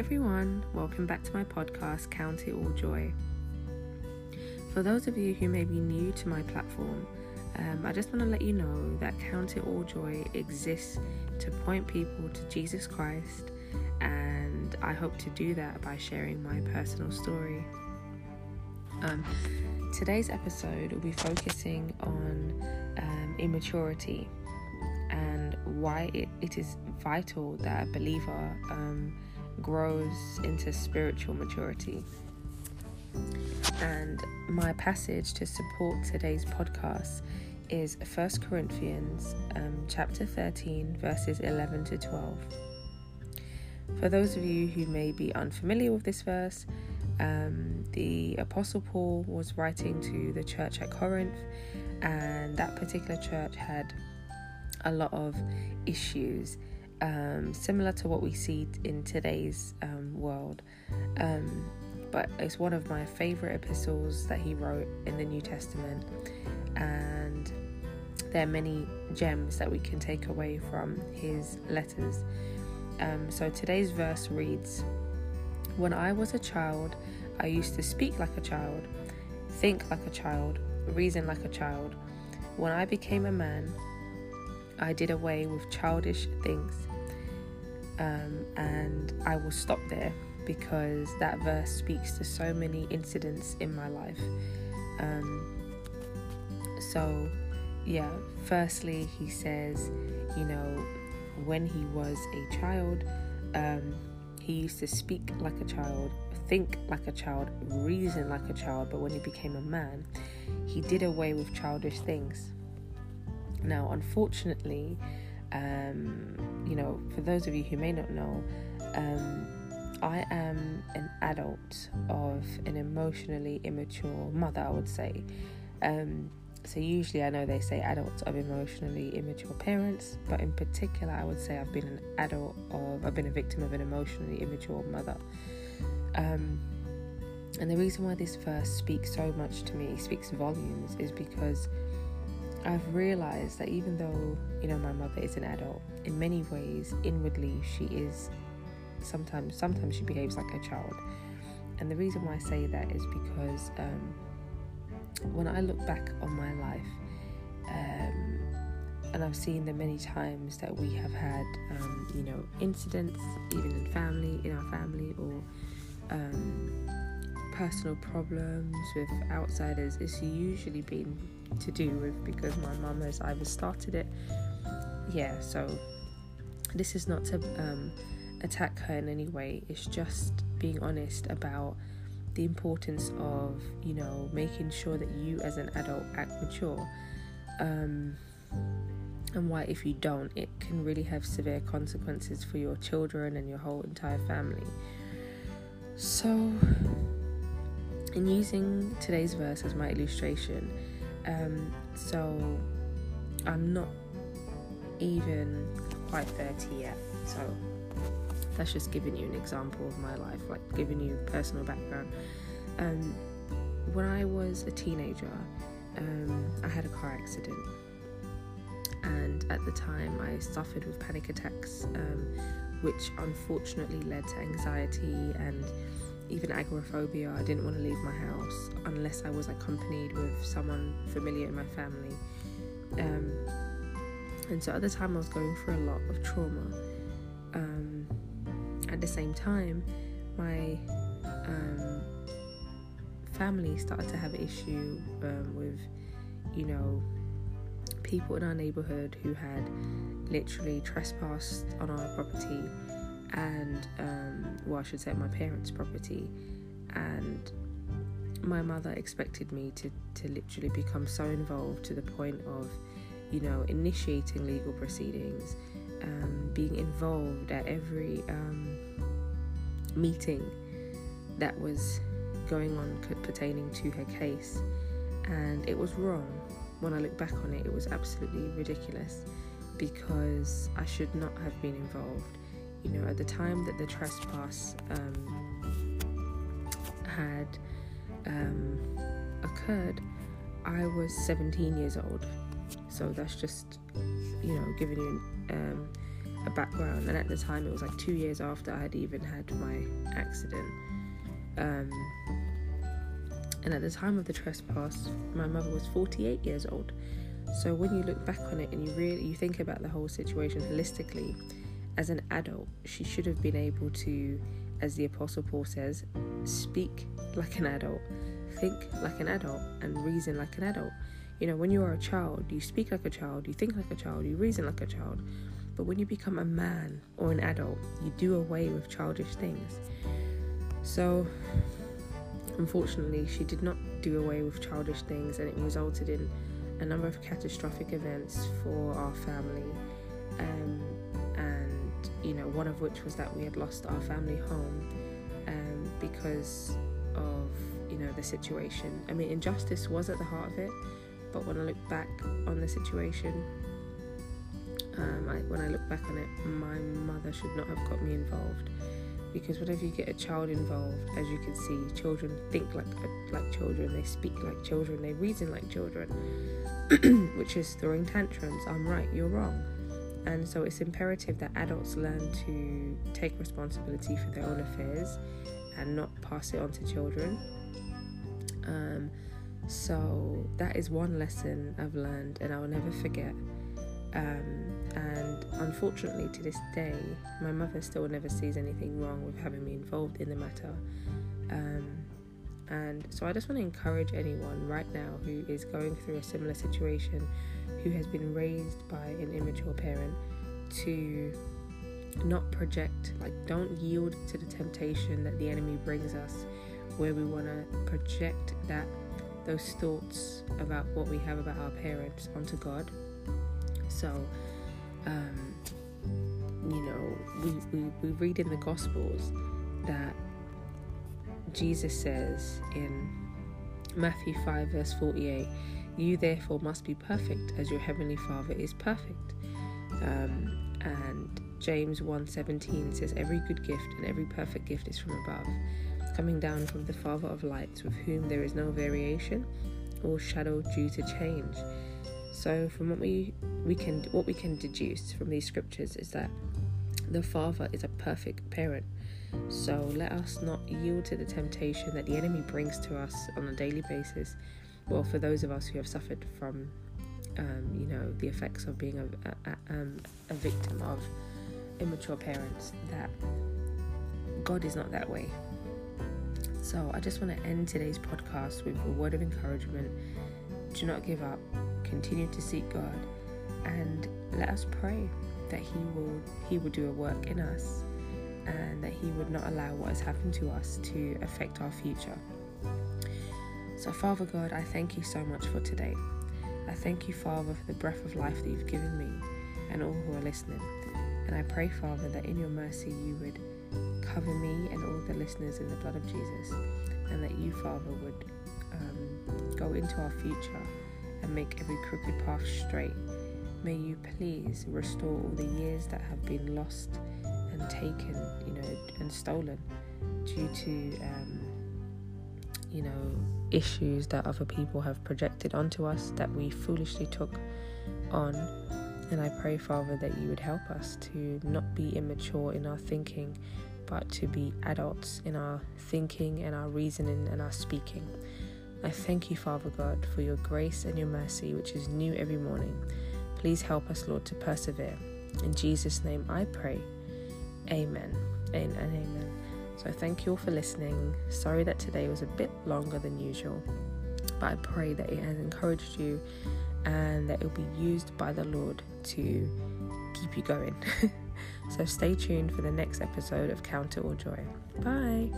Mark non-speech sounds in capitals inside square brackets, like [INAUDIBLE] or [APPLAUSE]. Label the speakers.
Speaker 1: everyone, welcome back to my podcast, Count It All Joy. For those of you who may be new to my platform, um, I just want to let you know that Count It All Joy exists to point people to Jesus Christ, and I hope to do that by sharing my personal story. Um, today's episode will be focusing on um, immaturity and why it, it is vital that a believer um, grows into spiritual maturity. And my passage to support today's podcast is 1 Corinthians um, chapter 13, verses 11 to 12. For those of you who may be unfamiliar with this verse, um, the Apostle Paul was writing to the church at Corinth, and that particular church had a lot of issues um, similar to what we see in today's um, world. Um, but it's one of my favorite epistles that he wrote in the New Testament, and there are many gems that we can take away from his letters. Um, so today's verse reads When I was a child, I used to speak like a child, think like a child, reason like a child. When I became a man, I did away with childish things. Um, and I will stop there because that verse speaks to so many incidents in my life. Um, so, yeah, firstly, he says, you know, when he was a child, um, he used to speak like a child, think like a child, reason like a child, but when he became a man, he did away with childish things. Now, unfortunately, um, you know, for those of you who may not know, um, I am an adult of an emotionally immature mother, I would say. Um, so, usually, I know they say adults of emotionally immature parents, but in particular, I would say I've been an adult of, I've been a victim of an emotionally immature mother. Um, and the reason why this verse speaks so much to me, speaks volumes, is because I've realized that even though, you know, my mother is an adult, in many ways, inwardly, she is sometimes, sometimes she behaves like a child. And the reason why I say that is because um, when I look back on my life, um, and I've seen the many times that we have had, um, you know, incidents, even in family, in our family, or um, personal problems with outsiders, it's usually been to do with because my mum has either started it. Yeah, so this is not to um, attack her in any way, it's just being honest about the importance of, you know, making sure that you as an adult act mature. Um, and why, if you don't, it can really have severe consequences for your children and your whole entire family. So, in using today's verse as my illustration, um, so I'm not even quite 30 yet. So that's just giving you an example of my life, like giving you personal background. Um, when I was a teenager, um, I had a car accident, and at the time I suffered with panic attacks, um, which unfortunately led to anxiety and even agoraphobia. I didn't want to leave my house unless I was accompanied with someone familiar in my family. Um, and so at the time, I was going through a lot of trauma. Um, at the same time, my um, family started to have an issue um, with, you know, people in our neighborhood who had literally trespassed on our property and um, well, I should say my parents' property, and my mother expected me to to literally become so involved to the point of, you know, initiating legal proceedings, um, being involved at every um, meeting that was going on pertaining to her case, and it was wrong. When I look back on it, it was absolutely ridiculous because I should not have been involved you know, at the time that the trespass um, had um, occurred, I was 17 years old. So that's just, you know, giving you um, a background, and at the time it was like two years after I had even had my accident. Um, and at the time of the trespass, my mother was 48 years old. So when you look back on it and you really you think about the whole situation holistically, as an adult, she should have been able to, as the Apostle Paul says, speak like an adult, think like an adult, and reason like an adult. You know, when you are a child, you speak like a child, you think like a child, you reason like a child. But when you become a man or an adult, you do away with childish things. So, unfortunately, she did not do away with childish things, and it resulted in a number of catastrophic events for our family. Um, you know, one of which was that we had lost our family home um, because of, you know, the situation. I mean, injustice was at the heart of it, but when I look back on the situation, um, I, when I look back on it, my mother should not have got me involved because whenever you get a child involved, as you can see, children think like like children, they speak like children, they reason like children, [CLEARS THROAT] which is throwing tantrums. I'm right, you're wrong, and so it's imperative that adults learn to take responsibility for their own affairs and not pass it on to children. Um, so that is one lesson I've learned, and I will never forget. Um, and unfortunately, to this day, my mother still never sees anything wrong with having me involved in the matter. Um, and so I just want to encourage anyone right now who is going through a similar situation, who has been raised by an immature parent, to not project, like, don't yield to the temptation that the enemy brings us, where we want to project that those thoughts about what we have about our parents onto God. So, um, you know, we, we, we read in the Gospels that Jesus says in Matthew 5, verse 48, You therefore must be perfect as your heavenly Father is perfect. Um, and James 1:17 says every good gift and every perfect gift is from above coming down from the father of lights with whom there is no variation or shadow due to change so from what we we can what we can deduce from these scriptures is that the father is a perfect parent so let us not yield to the temptation that the enemy brings to us on a daily basis well for those of us who have suffered from um, you know the effects of being a, a, um, a victim of immature parents that god is not that way so I just want to end today's podcast with a word of encouragement. Do not give up. Continue to seek God and let us pray that he will he will do a work in us and that he would not allow what has happened to us to affect our future. So Father God, I thank you so much for today. I thank you, Father, for the breath of life that you've given me and all who are listening. And I pray, Father, that in your mercy you would cover me and all the listeners in the blood of Jesus, and that you, Father, would um, go into our future and make every crooked path straight. May you please restore all the years that have been lost and taken, you know, and stolen due to, um, you know, issues that other people have projected onto us that we foolishly took on. And I pray, Father, that you would help us to not be immature in our thinking but to be adults in our thinking and our reasoning and our speaking. I thank you, Father God, for your grace and your mercy, which is new every morning. Please help us, Lord, to persevere. In Jesus' name I pray. Amen. Amen amen. So thank you all for listening. Sorry that today was a bit longer than usual, but I pray that it has encouraged you and that it will be used by the Lord to keep you going. [LAUGHS] So stay tuned for the next episode of Count It All Joy. Bye.